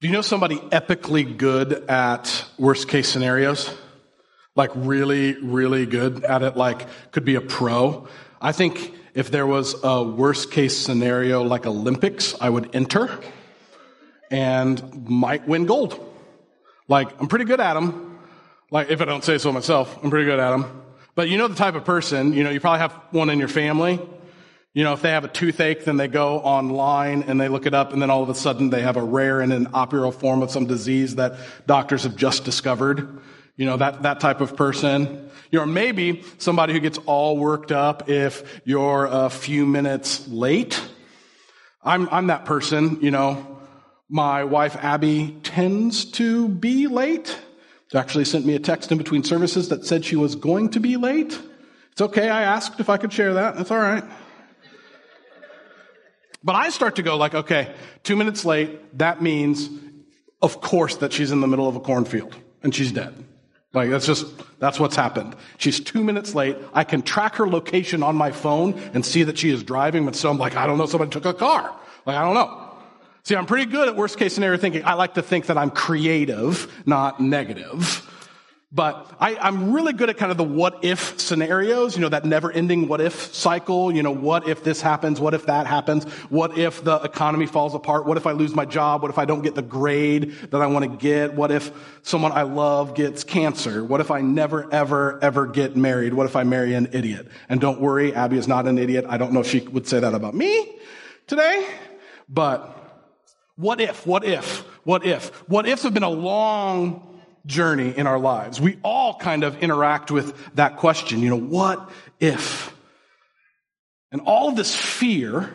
Do you know somebody epically good at worst case scenarios? Like really, really good at it, like could be a pro. I think if there was a worst case scenario like Olympics, I would enter and might win gold. Like, I'm pretty good at them. Like, if I don't say so myself, I'm pretty good at them. But you know the type of person, you know, you probably have one in your family. You know, if they have a toothache, then they go online and they look it up, and then all of a sudden they have a rare and an inoperable form of some disease that doctors have just discovered. You know, that, that type of person. You know, maybe somebody who gets all worked up if you're a few minutes late. I'm, I'm that person, you know. My wife Abby tends to be late. She actually sent me a text in between services that said she was going to be late. It's okay. I asked if I could share that. That's all right. But I start to go like, okay, two minutes late, that means, of course, that she's in the middle of a cornfield and she's dead. Like, that's just, that's what's happened. She's two minutes late. I can track her location on my phone and see that she is driving, but so I'm like, I don't know, somebody took a car. Like, I don't know. See, I'm pretty good at worst case scenario thinking. I like to think that I'm creative, not negative. But I, am really good at kind of the what if scenarios, you know, that never ending what if cycle, you know, what if this happens? What if that happens? What if the economy falls apart? What if I lose my job? What if I don't get the grade that I want to get? What if someone I love gets cancer? What if I never, ever, ever get married? What if I marry an idiot? And don't worry, Abby is not an idiot. I don't know if she would say that about me today, but what if, what if, what if? What ifs have been a long journey in our lives. We all kind of interact with that question, you know, what if? And all of this fear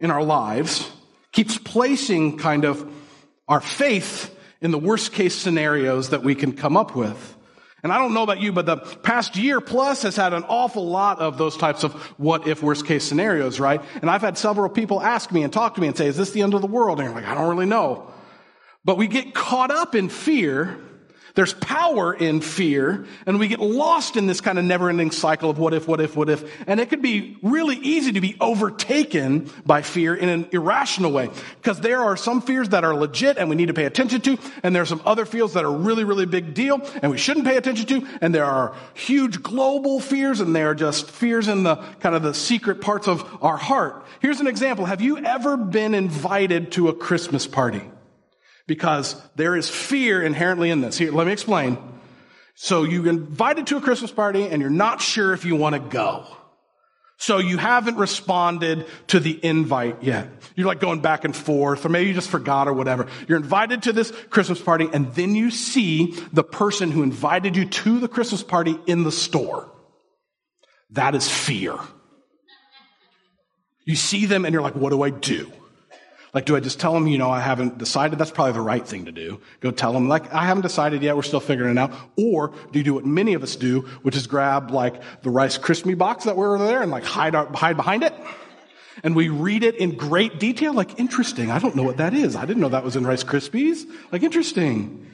in our lives keeps placing kind of our faith in the worst case scenarios that we can come up with. And I don't know about you, but the past year plus has had an awful lot of those types of what if worst case scenarios, right? And I've had several people ask me and talk to me and say, is this the end of the world? And you're like, I don't really know. But we get caught up in fear there's power in fear, and we get lost in this kind of never ending cycle of what if, what if, what if. And it could be really easy to be overtaken by fear in an irrational way. Because there are some fears that are legit and we need to pay attention to, and there are some other fears that are really, really big deal and we shouldn't pay attention to, and there are huge global fears, and they are just fears in the kind of the secret parts of our heart. Here's an example. Have you ever been invited to a Christmas party? Because there is fear inherently in this. Here, let me explain. So you invited to a Christmas party and you're not sure if you want to go. So you haven't responded to the invite yet. You're like going back and forth, or maybe you just forgot or whatever. You're invited to this Christmas party and then you see the person who invited you to the Christmas party in the store. That is fear. You see them and you're like, what do I do? Like, do I just tell them, you know, I haven't decided? That's probably the right thing to do. Go tell them, like, I haven't decided yet. We're still figuring it out. Or do you do what many of us do, which is grab like the Rice Krispie box that were there and like hide, our, hide behind it? And we read it in great detail. Like, interesting. I don't know what that is. I didn't know that was in Rice Krispies. Like, interesting.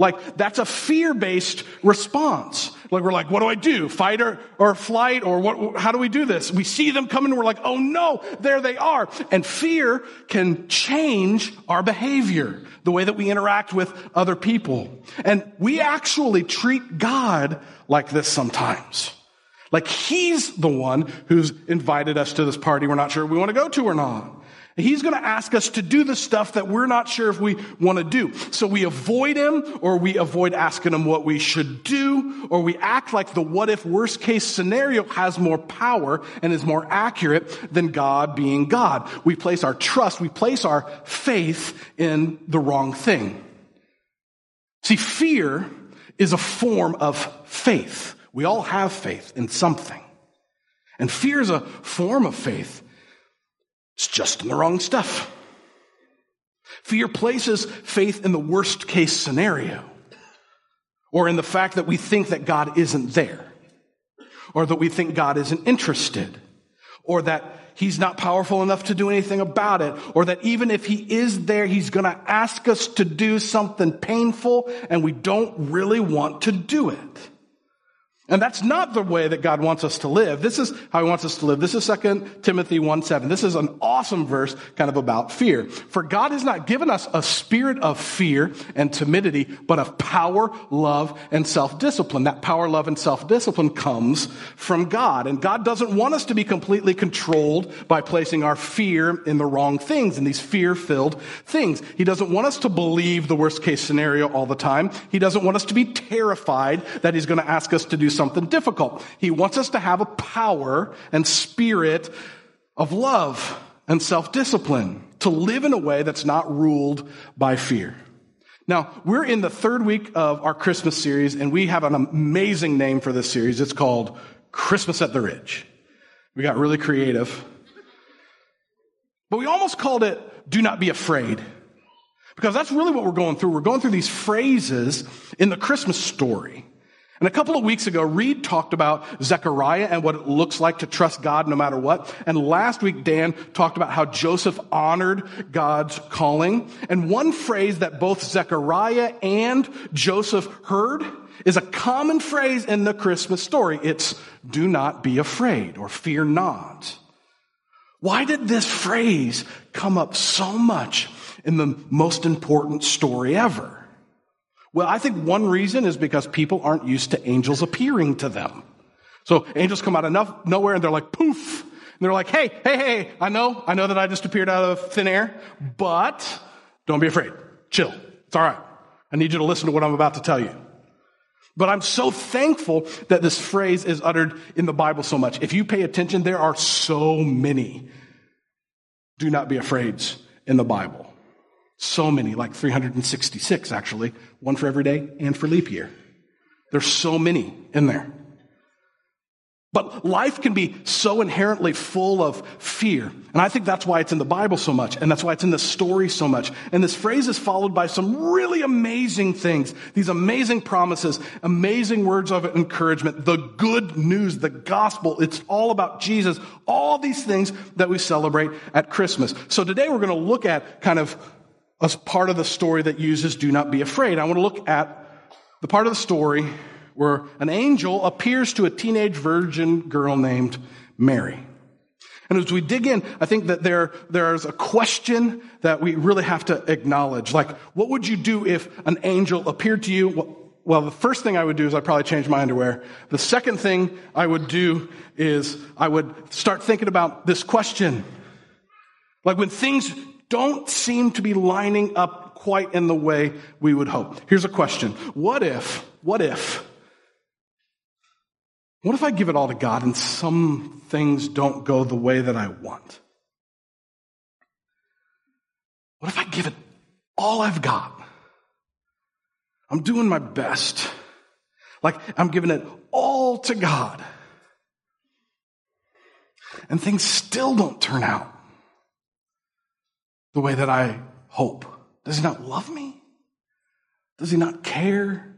Like, that's a fear-based response. Like, we're like, what do I do? Fight or, or flight? Or what, how do we do this? We see them coming we're like, oh no, there they are. And fear can change our behavior, the way that we interact with other people. And we actually treat God like this sometimes. Like he's the one who's invited us to this party we're not sure we want to go to or not. He's going to ask us to do the stuff that we're not sure if we want to do. So we avoid him or we avoid asking him what we should do or we act like the what if worst case scenario has more power and is more accurate than God being God. We place our trust, we place our faith in the wrong thing. See, fear is a form of faith. We all have faith in something. And fear is a form of faith. It's just in the wrong stuff. Fear places faith in the worst case scenario, or in the fact that we think that God isn't there, or that we think God isn't interested, or that He's not powerful enough to do anything about it, or that even if He is there, He's gonna ask us to do something painful and we don't really want to do it. And that's not the way that God wants us to live. This is how he wants us to live. This is 2 Timothy 1 7. This is an awesome verse kind of about fear. For God has not given us a spirit of fear and timidity, but of power, love, and self-discipline. That power, love, and self-discipline comes from God. And God doesn't want us to be completely controlled by placing our fear in the wrong things, in these fear-filled things. He doesn't want us to believe the worst case scenario all the time. He doesn't want us to be terrified that he's going to ask us to do something difficult. He wants us to have a power and spirit of love and self-discipline to live in a way that's not ruled by fear. Now, we're in the third week of our Christmas series, and we have an amazing name for this series. It's called Christmas at the Ridge. We got really creative. But we almost called it Do Not Be Afraid. Because that's really what we're going through. We're going through these phrases in the Christmas story. And a couple of weeks ago, Reed talked about Zechariah and what it looks like to trust God no matter what. And last week, Dan talked about how Joseph honored God's calling. And one phrase that both Zechariah and Joseph heard is a common phrase in the Christmas story. It's do not be afraid or fear not. Why did this phrase come up so much in the most important story ever? Well, I think one reason is because people aren't used to angels appearing to them. So angels come out of nowhere and they're like, poof. And they're like, hey, hey, hey, I know, I know that I just appeared out of thin air, but don't be afraid. Chill. It's all right. I need you to listen to what I'm about to tell you. But I'm so thankful that this phrase is uttered in the Bible so much. If you pay attention, there are so many do not be afraids in the Bible. So many, like 366 actually, one for every day and for leap year. There's so many in there. But life can be so inherently full of fear. And I think that's why it's in the Bible so much. And that's why it's in the story so much. And this phrase is followed by some really amazing things. These amazing promises, amazing words of encouragement, the good news, the gospel. It's all about Jesus. All these things that we celebrate at Christmas. So today we're going to look at kind of a part of the story that uses do not be afraid. I want to look at the part of the story where an angel appears to a teenage virgin girl named Mary. And as we dig in, I think that there, there's a question that we really have to acknowledge. Like, what would you do if an angel appeared to you? Well, the first thing I would do is I'd probably change my underwear. The second thing I would do is I would start thinking about this question. Like when things don't seem to be lining up quite in the way we would hope. Here's a question. What if, what if, what if I give it all to God and some things don't go the way that I want? What if I give it all I've got? I'm doing my best. Like I'm giving it all to God. And things still don't turn out the way that I hope? Does he not love me? Does he not care?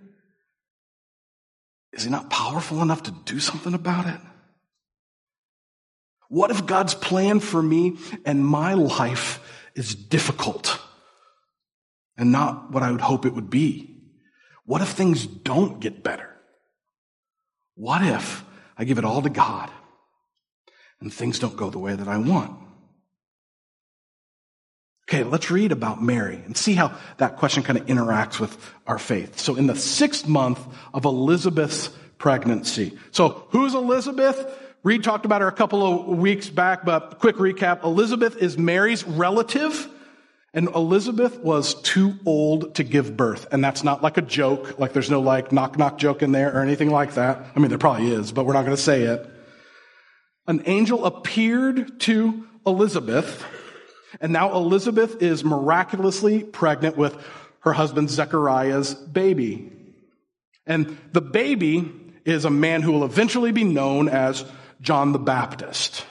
Is he not powerful enough to do something about it? What if God's plan for me and my life is difficult and not what I would hope it would be? What if things don't get better? What if I give it all to God and things don't go the way that I want? Okay, let's read about Mary and see how that question kind of interacts with our faith. So, in the sixth month of Elizabeth's pregnancy. So, who's Elizabeth? Reed talked about her a couple of weeks back, but quick recap. Elizabeth is Mary's relative, and Elizabeth was too old to give birth. And that's not like a joke, like there's no like knock knock joke in there or anything like that. I mean, there probably is, but we're not going to say it. An angel appeared to Elizabeth and now Elizabeth is miraculously pregnant with her husband Zechariah's baby. And the baby is a man who will eventually be known as John the Baptist.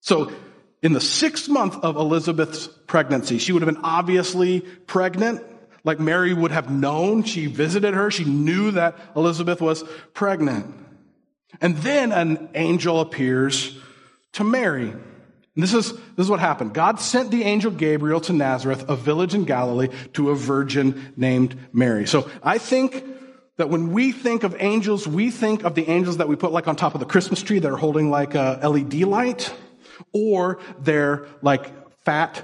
So, in the sixth month of Elizabeth's pregnancy, she would have been obviously pregnant, like Mary would have known. She visited her. She knew that Elizabeth was pregnant. And then an angel appears to Mary. And this is, this is what happened. God sent the angel Gabriel to Nazareth, a village in Galilee, to a virgin named Mary. So I think that when we think of angels, we think of the angels that we put like on top of the Christmas tree that are holding like a LED light, or they're like fat,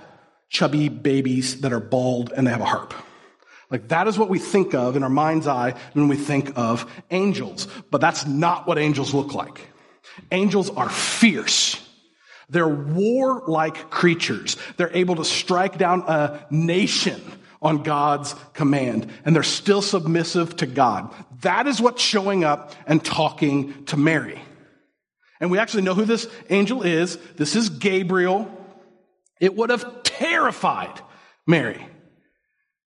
chubby babies that are bald and they have a harp. Like that is what we think of in our mind's eye when we think of angels. But that's not what angels look like. Angels are fierce. They're warlike creatures. They're able to strike down a nation on God's command, and they're still submissive to God. That is what's showing up and talking to Mary. And we actually know who this angel is. This is Gabriel. It would have terrified Mary.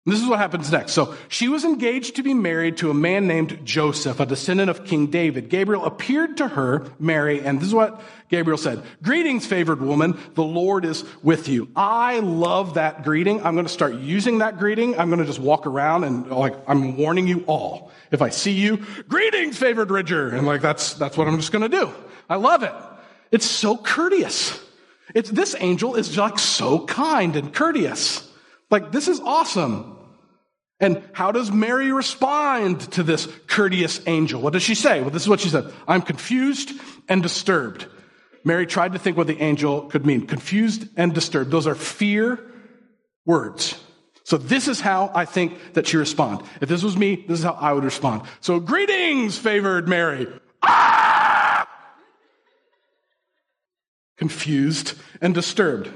This is what happens next. So she was engaged to be married to a man named Joseph, a descendant of King David. Gabriel appeared to her, Mary, and this is what Gabriel said. Greetings, favored woman. The Lord is with you. I love that greeting. I'm going to start using that greeting. I'm going to just walk around and like, I'm warning you all. If I see you, greetings, favored Ridger. And like, that's, that's what I'm just going to do. I love it. It's so courteous. It's, this angel is like so kind and courteous. Like, this is awesome. And how does Mary respond to this courteous angel? What does she say? Well, this is what she said. I'm confused and disturbed. Mary tried to think what the angel could mean. Confused and disturbed. Those are fear words. So this is how I think that she respond. If this was me, this is how I would respond. So greetings, favored Mary. Ah! Confused and disturbed.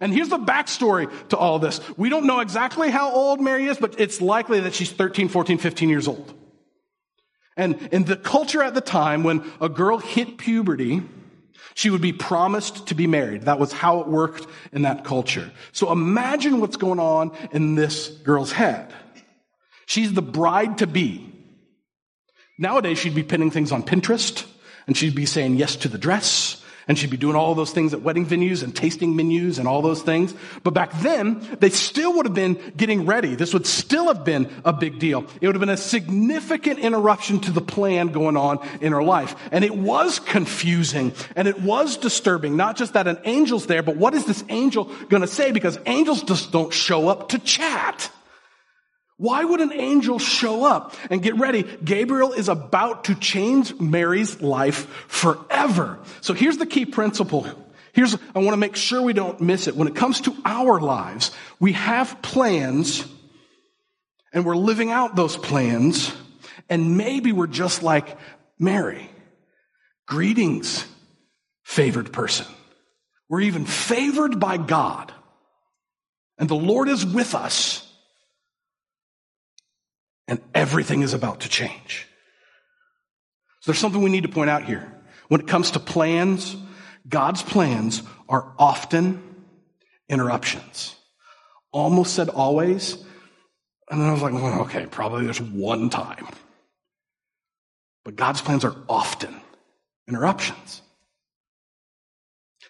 And here's the backstory to all this. We don't know exactly how old Mary is, but it's likely that she's 13, 14, 15 years old. And in the culture at the time, when a girl hit puberty, she would be promised to be married. That was how it worked in that culture. So imagine what's going on in this girl's head. She's the bride to be. Nowadays, she'd be pinning things on Pinterest, and she'd be saying yes to the dress, and she'd be doing all those things at wedding venues and tasting menus and all those things. But back then, they still would have been getting ready. This would still have been a big deal. It would have been a significant interruption to the plan going on in her life. And it was confusing and it was disturbing. Not just that an angel's there, but what is this angel going to say? Because angels just don't show up to chat. Why would an angel show up and get ready? Gabriel is about to change Mary's life forever. So here's the key principle. Here's, I want to make sure we don't miss it. When it comes to our lives, we have plans and we're living out those plans. And maybe we're just like Mary. Greetings, favored person. We're even favored by God. And the Lord is with us and everything is about to change. So there's something we need to point out here. When it comes to plans, God's plans are often interruptions. Almost said always. And then I was like, well, okay, probably there's one time. But God's plans are often interruptions.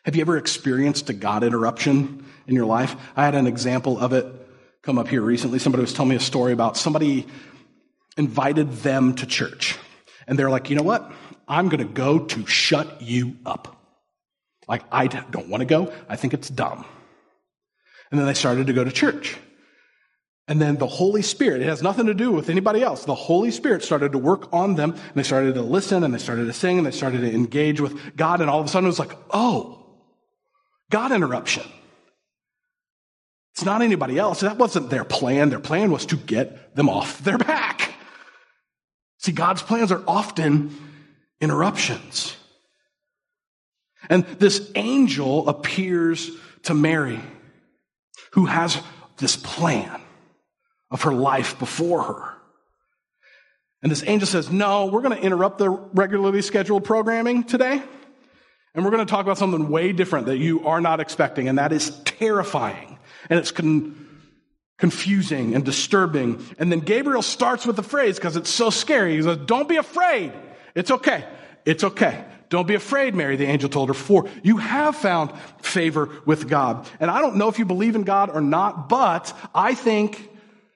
Have you ever experienced a God interruption in your life? I had an example of it come up here recently. Somebody was telling me a story about somebody invited them to church. And they're like, you know what? I'm going to go to shut you up. Like, I don't want to go. I think it's dumb. And then they started to go to church. And then the Holy Spirit, it has nothing to do with anybody else. The Holy Spirit started to work on them and they started to listen and they started to sing and they started to engage with God. And all of a sudden it was like, oh, God interruption. It's not anybody else. That wasn't their plan. Their plan was to get them off their back. See, God's plans are often interruptions. And this angel appears to Mary, who has this plan of her life before her. And this angel says, No, we're going to interrupt the regularly scheduled programming today. And we're going to talk about something way different that you are not expecting, and that is terrifying. And it's con- confusing and disturbing. And then Gabriel starts with the phrase because it's so scary. He says, Don't be afraid. It's okay. It's okay. Don't be afraid, Mary, the angel told her, for you have found favor with God. And I don't know if you believe in God or not, but I think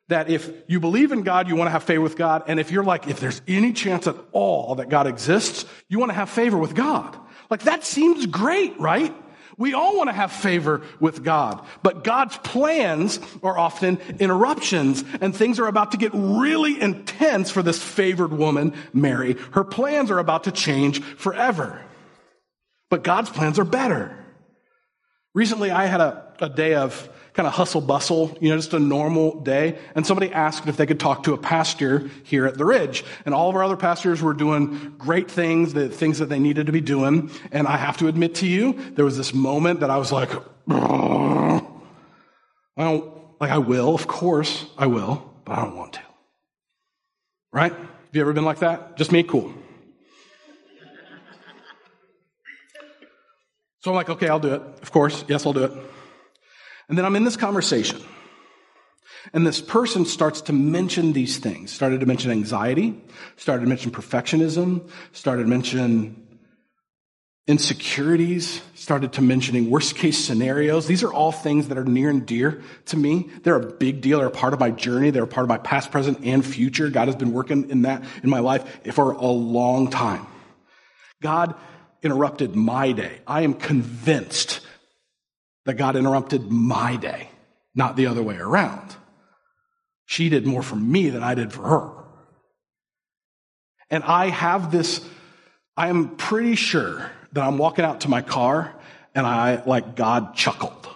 that if you believe in God, you want to have favor with God. And if you're like, if there's any chance at all that God exists, you want to have favor with God. Like that seems great, right? We all want to have favor with God, but God's plans are often interruptions and things are about to get really intense for this favored woman, Mary. Her plans are about to change forever. But God's plans are better. Recently, I had a, a day of kind of hustle bustle, you know, just a normal day. And somebody asked if they could talk to a pastor here at the Ridge. And all of our other pastors were doing great things, the things that they needed to be doing. And I have to admit to you, there was this moment that I was like, I don't, like I will, of course I will, but I don't want to. Right? Have you ever been like that? Just me? Cool. So I'm like, okay, I'll do it. Of course. Yes, I'll do it. And then I'm in this conversation. And this person starts to mention these things, started to mention anxiety, started to mention perfectionism, started to mention insecurities, started to mentioning worst case scenarios. These are all things that are near and dear to me. They're a big deal. They're a part of my journey. They're a part of my past, present, and future. God has been working in that in my life for a long time. God interrupted my day. I am convinced that God interrupted my day, not the other way around. She did more for me than I did for her. And I have this, I am pretty sure that I'm walking out to my car and I, like, God chuckled.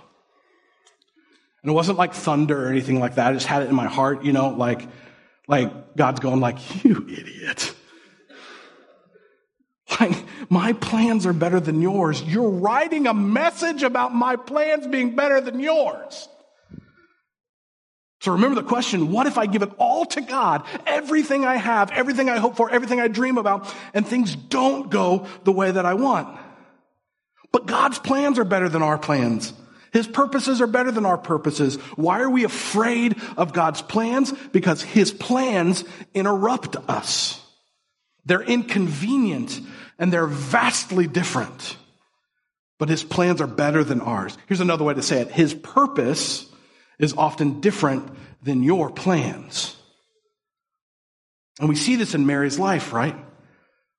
And it wasn't like thunder or anything like that. I just had it in my heart, you know, like, like God's going like, you idiot. My plans are better than yours. You're writing a message about my plans being better than yours. So remember the question, what if I give it all to God, everything I have, everything I hope for, everything I dream about, and things don't go the way that I want? But God's plans are better than our plans. His purposes are better than our purposes. Why are we afraid of God's plans? Because His plans interrupt us. They're inconvenient and they're vastly different. But his plans are better than ours. Here's another way to say it. His purpose is often different than your plans. And we see this in Mary's life, right?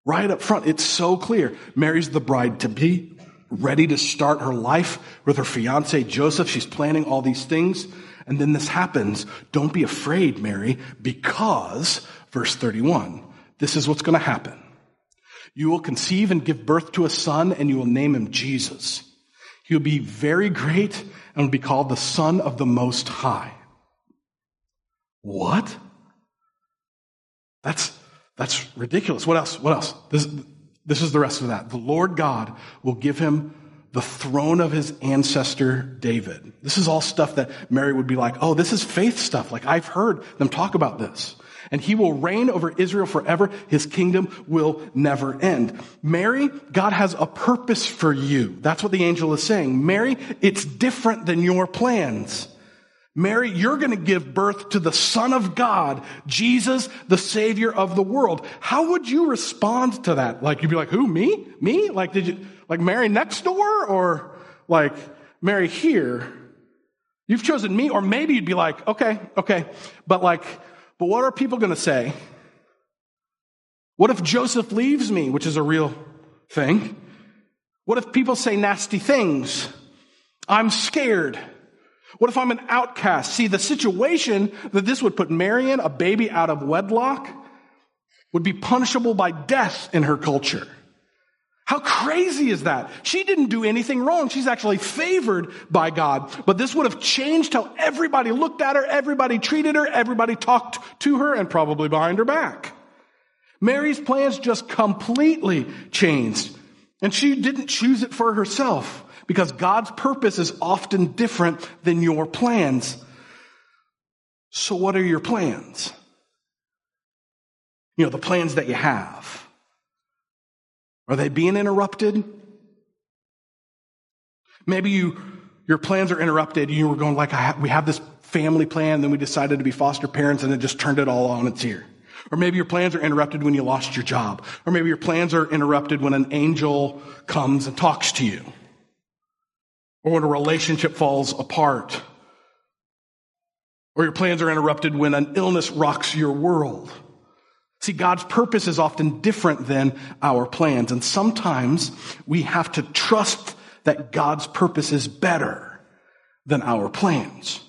Right up front, it's so clear. Mary's the bride to be, ready to start her life with her fiance Joseph. She's planning all these things. And then this happens. Don't be afraid, Mary, because, verse 31, this is what's going to happen. You will conceive and give birth to a son, and you will name him Jesus. He will be very great and will be called the Son of the Most High. What? That's, that's ridiculous. What else? What else? This, this is the rest of that. The Lord God will give him the throne of his ancestor David. This is all stuff that Mary would be like, oh, this is faith stuff. Like I've heard them talk about this and he will reign over Israel forever. His kingdom will never end. Mary, God has a purpose for you. That's what the angel is saying. Mary, it's different than your plans. Mary, you're going to give birth to the Son of God, Jesus, the Savior of the world. How would you respond to that? Like, you'd be like, who, me? Me? Like, did you, like Mary next door or like Mary here? You've chosen me, or maybe you'd be like, okay, okay, but like, but what are people going to say? What if Joseph leaves me, which is a real thing? What if people say nasty things? I'm scared. What if I'm an outcast? See, the situation that this would put Mary in, a baby out of wedlock, would be punishable by death in her culture. How crazy is that? She didn't do anything wrong. She's actually favored by God. But this would have changed how everybody looked at her, everybody treated her, everybody talked to her, and probably behind her back. Mary's plans just completely changed. And she didn't choose it for herself because God's purpose is often different than your plans. So what are your plans? You know, the plans that you have. Are they being interrupted? Maybe you, your plans are interrupted. You were going like, have, we have this family plan, then we decided to be foster parents and it just turned it all on its ear. Or maybe your plans are interrupted when you lost your job. Or maybe your plans are interrupted when an angel comes and talks to you. Or when a relationship falls apart. Or your plans are interrupted when an illness rocks your world. See, God's purpose is often different than our plans. And sometimes we have to trust that God's purpose is better than our plans.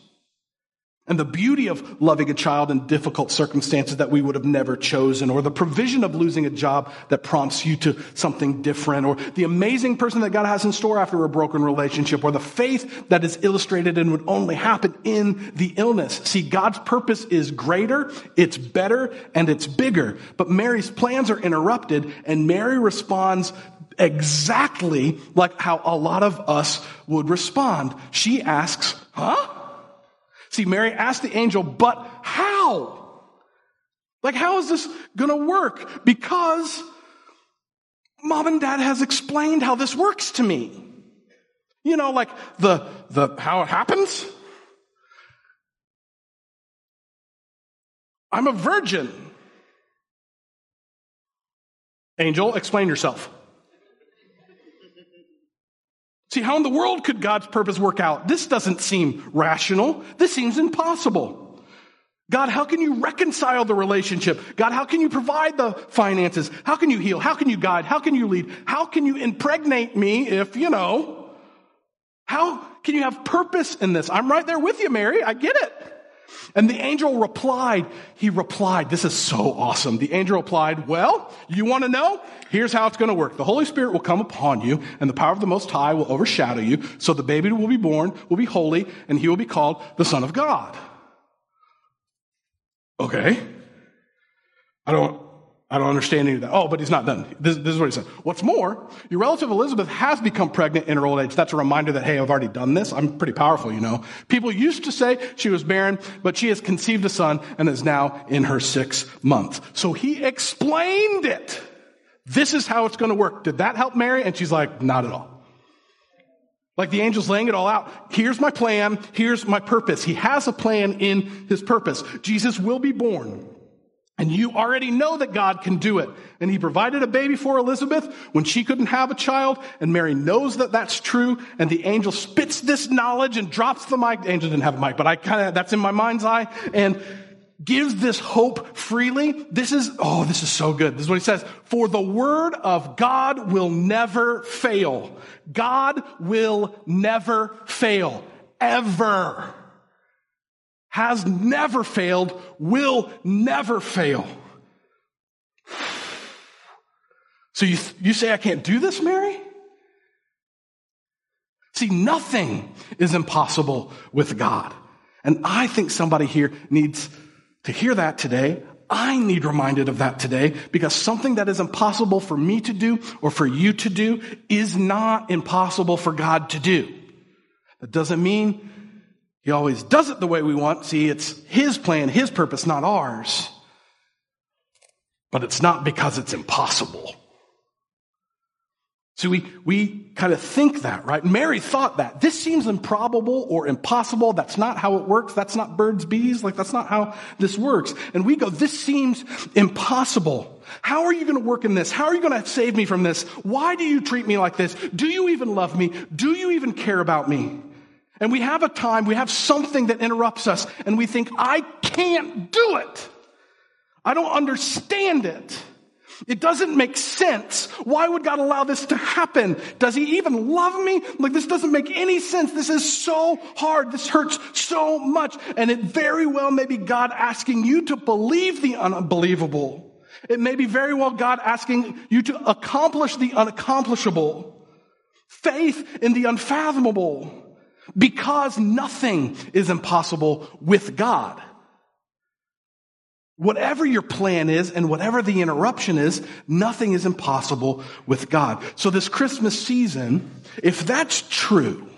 And the beauty of loving a child in difficult circumstances that we would have never chosen, or the provision of losing a job that prompts you to something different, or the amazing person that God has in store after a broken relationship, or the faith that is illustrated and would only happen in the illness. See, God's purpose is greater, it's better, and it's bigger. But Mary's plans are interrupted, and Mary responds exactly like how a lot of us would respond. She asks, huh? See, Mary asked the angel, but how? Like, how is this gonna work? Because mom and dad has explained how this works to me. You know, like the, the, how it happens. I'm a virgin. Angel, explain yourself. See, how in the world could God's purpose work out? This doesn't seem rational. This seems impossible. God, how can you reconcile the relationship? God, how can you provide the finances? How can you heal? How can you guide? How can you lead? How can you impregnate me if, you know, how can you have purpose in this? I'm right there with you, Mary. I get it. And the angel replied, he replied, this is so awesome. The angel replied, well, you want to know? Here's how it's going to work. The Holy Spirit will come upon you and the power of the Most High will overshadow you. So the baby will be born, will be holy, and he will be called the Son of God. Okay. I don't, I don't understand any of that. Oh, but he's not done. This, this, is what he said. What's more, your relative Elizabeth has become pregnant in her old age. That's a reminder that, hey, I've already done this. I'm pretty powerful, you know. People used to say she was barren, but she has conceived a son and is now in her sixth month. So he explained it. This is how it's going to work. Did that help Mary? And she's like, not at all. Like the angel's laying it all out. Here's my plan. Here's my purpose. He has a plan in his purpose. Jesus will be born. And you already know that God can do it. And he provided a baby for Elizabeth when she couldn't have a child. And Mary knows that that's true. And the angel spits this knowledge and drops the mic. The angel didn't have a mic, but I kind of, that's in my mind's eye. And gives this hope freely. This is, oh, this is so good. This is what he says. For the word of God will never fail. God will never fail. Ever has never failed, will never fail. So you, you say, I can't do this, Mary? See, nothing is impossible with God. And I think somebody here needs to hear that today. I need reminded of that today because something that is impossible for me to do or for you to do is not impossible for God to do. That doesn't mean he always does it the way we want. See, it's His plan, His purpose, not ours. But it's not because it's impossible. So we, we kind of think that, right? Mary thought that. This seems improbable or impossible. That's not how it works. That's not birds, bees. Like, that's not how this works. And we go, this seems impossible. How are you going to work in this? How are you going to save me from this? Why do you treat me like this? Do you even love me? Do you even care about me? And we have a time, we have something that interrupts us, and we think, I can't do it. I don't understand it. It doesn't make sense. Why would God allow this to happen? Does he even love me? Like this doesn't make any sense. This is so hard. This hurts so much. And it very well may be God asking you to believe the unbelievable. It may be very well God asking you to accomplish the unaccomplishable. Faith in the unfathomable because nothing is impossible with God. Whatever your plan is and whatever the interruption is, nothing is impossible with God. So this Christmas season, if that's true,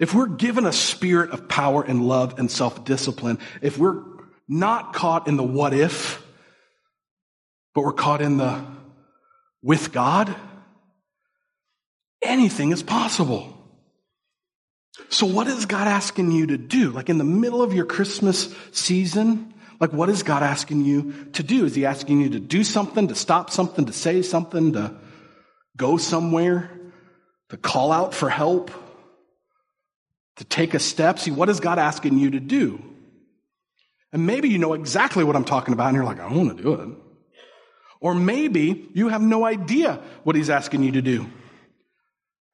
if we're given a spirit of power and love and self-discipline, if we're not caught in the what if, but we're caught in the with God, anything is possible. So what is God asking you to do? Like in the middle of your Christmas season, like what is God asking you to do? Is he asking you to do something, to stop something, to say something, to go somewhere, to call out for help, to take a step? See, what is God asking you to do? And maybe you know exactly what I'm talking about and you're like, I want to do it. Or maybe you have no idea what he's asking you to do.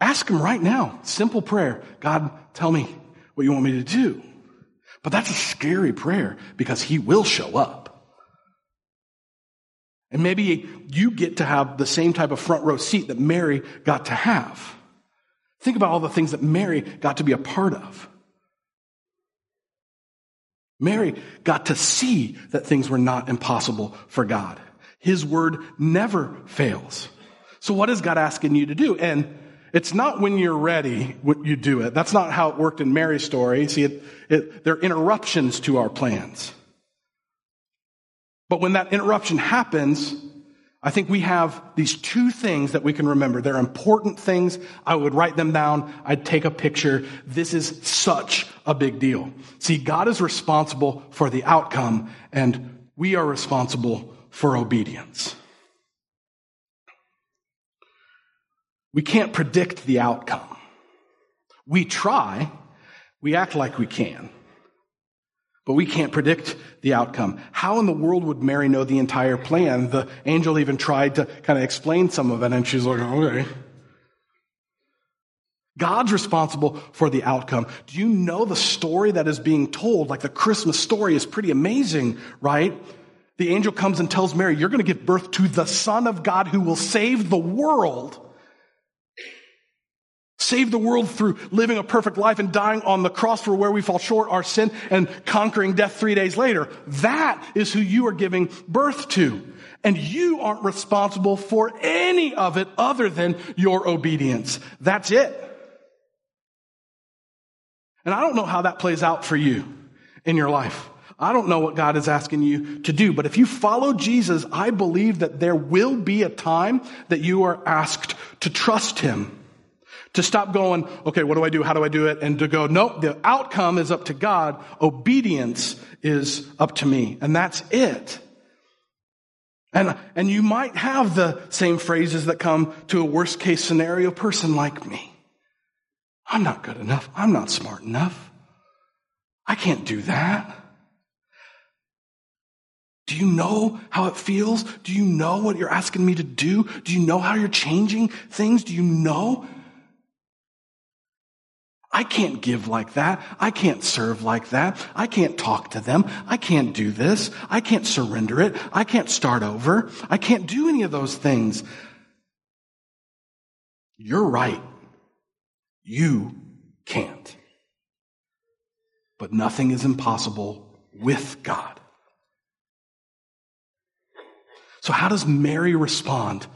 Ask Him right now. Simple prayer. God, tell me what you want me to do. But that's a scary prayer because He will show up. And maybe you get to have the same type of front row seat that Mary got to have. Think about all the things that Mary got to be a part of. Mary got to see that things were not impossible for God. His word never fails. So what is God asking you to do? And it's not when you're ready when you do it. That's not how it worked in Mary's story. See, it, it, there are interruptions to our plans. But when that interruption happens, I think we have these two things that we can remember. They're important things. I would write them down. I'd take a picture. This is such a big deal. See, God is responsible for the outcome and we are responsible for obedience. We can't predict the outcome. We try. We act like we can. But we can't predict the outcome. How in the world would Mary know the entire plan? The angel even tried to kind of explain some of it, and she's like, okay. God's responsible for the outcome. Do you know the story that is being told? Like the Christmas story is pretty amazing, right? The angel comes and tells Mary, You're going to give birth to the Son of God who will save the world save the world through living a perfect life and dying on the cross for where we fall short, our sin, and conquering death three days later. That is who you are giving birth to. And you aren't responsible for any of it other than your obedience. That's it. And I don't know how that plays out for you in your life. I don't know what God is asking you to do, but if you follow Jesus, I believe that there will be a time that you are asked to trust Him. To stop going, okay, what do I do? How do I do it? And to go, nope, the outcome is up to God. Obedience is up to me. And that's it. And, and you might have the same phrases that come to a worst case scenario person like me. I'm not good enough. I'm not smart enough. I can't do that. Do you know how it feels? Do you know what you're asking me to do? Do you know how you're changing things? Do you know I can't give like that. I can't serve like that. I can't talk to them. I can't do this. I can't surrender it. I can't start over. I can't do any of those things. You're right. You can't. But nothing is impossible with God. So, how does Mary respond?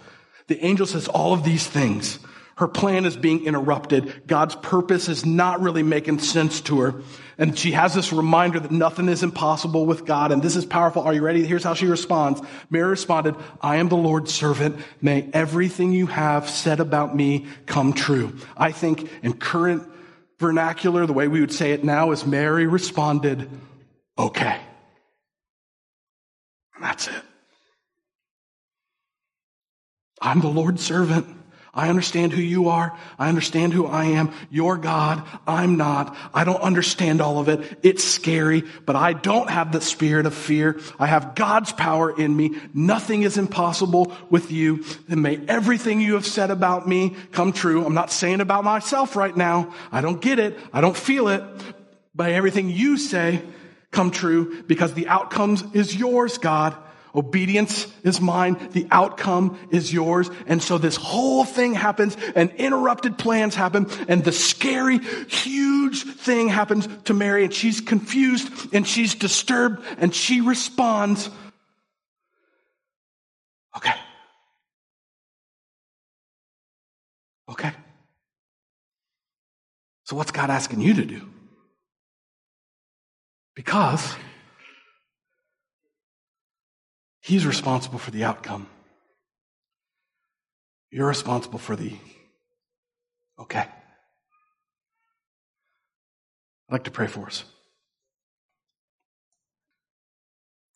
The angel says all of these things. Her plan is being interrupted. God's purpose is not really making sense to her. And she has this reminder that nothing is impossible with God. And this is powerful. Are you ready? Here's how she responds. Mary responded, I am the Lord's servant. May everything you have said about me come true. I think in current vernacular, the way we would say it now is Mary responded, okay. And that's it. I'm the Lord's servant. I understand who you are. I understand who I am. You're God. I'm not. I don't understand all of it. It's scary, but I don't have the spirit of fear. I have God's power in me. Nothing is impossible with you. And may everything you have said about me come true. I'm not saying about myself right now. I don't get it. I don't feel it. By everything you say come true because the outcomes is yours, God. Obedience is mine. The outcome is yours. And so this whole thing happens and interrupted plans happen and the scary, huge thing happens to Mary and she's confused and she's disturbed and she responds, okay. Okay. So what's God asking you to do? Because He's responsible for the outcome. You're responsible for the okay. I'd like to pray for us.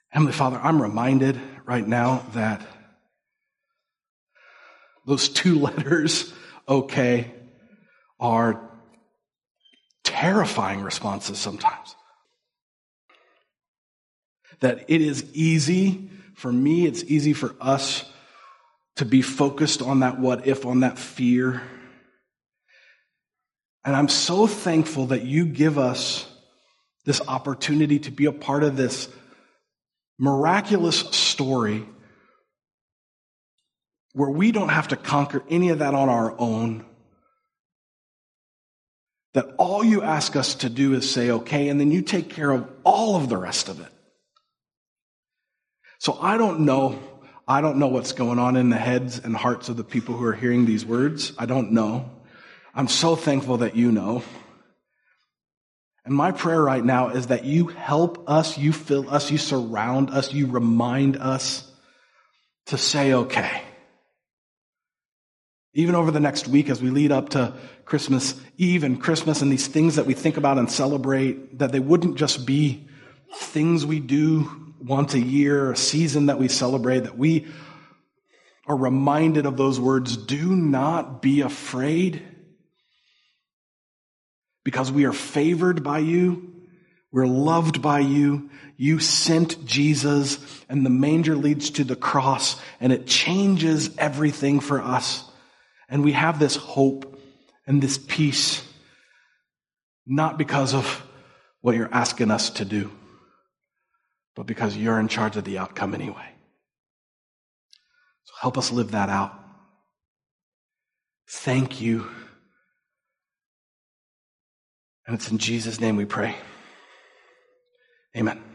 Heavenly Father, I'm reminded right now that those two letters, okay, are terrifying responses sometimes. That it is easy for me, it's easy for us to be focused on that what if, on that fear. And I'm so thankful that you give us this opportunity to be a part of this miraculous story where we don't have to conquer any of that on our own. That all you ask us to do is say, okay, and then you take care of all of the rest of it. So I don't know. I don't know what's going on in the heads and hearts of the people who are hearing these words. I don't know. I'm so thankful that you know. And my prayer right now is that you help us, you fill us, you surround us, you remind us to say, okay. Even over the next week, as we lead up to Christmas Eve and Christmas and these things that we think about and celebrate, that they wouldn't just be things we do once a year, a season that we celebrate, that we are reminded of those words do not be afraid because we are favored by you. We're loved by you. You sent Jesus and the manger leads to the cross and it changes everything for us. And we have this hope and this peace, not because of what you're asking us to do, but because you're in charge of the outcome anyway. So help us live that out. Thank you and it's in Jesus' name we pray. Amen.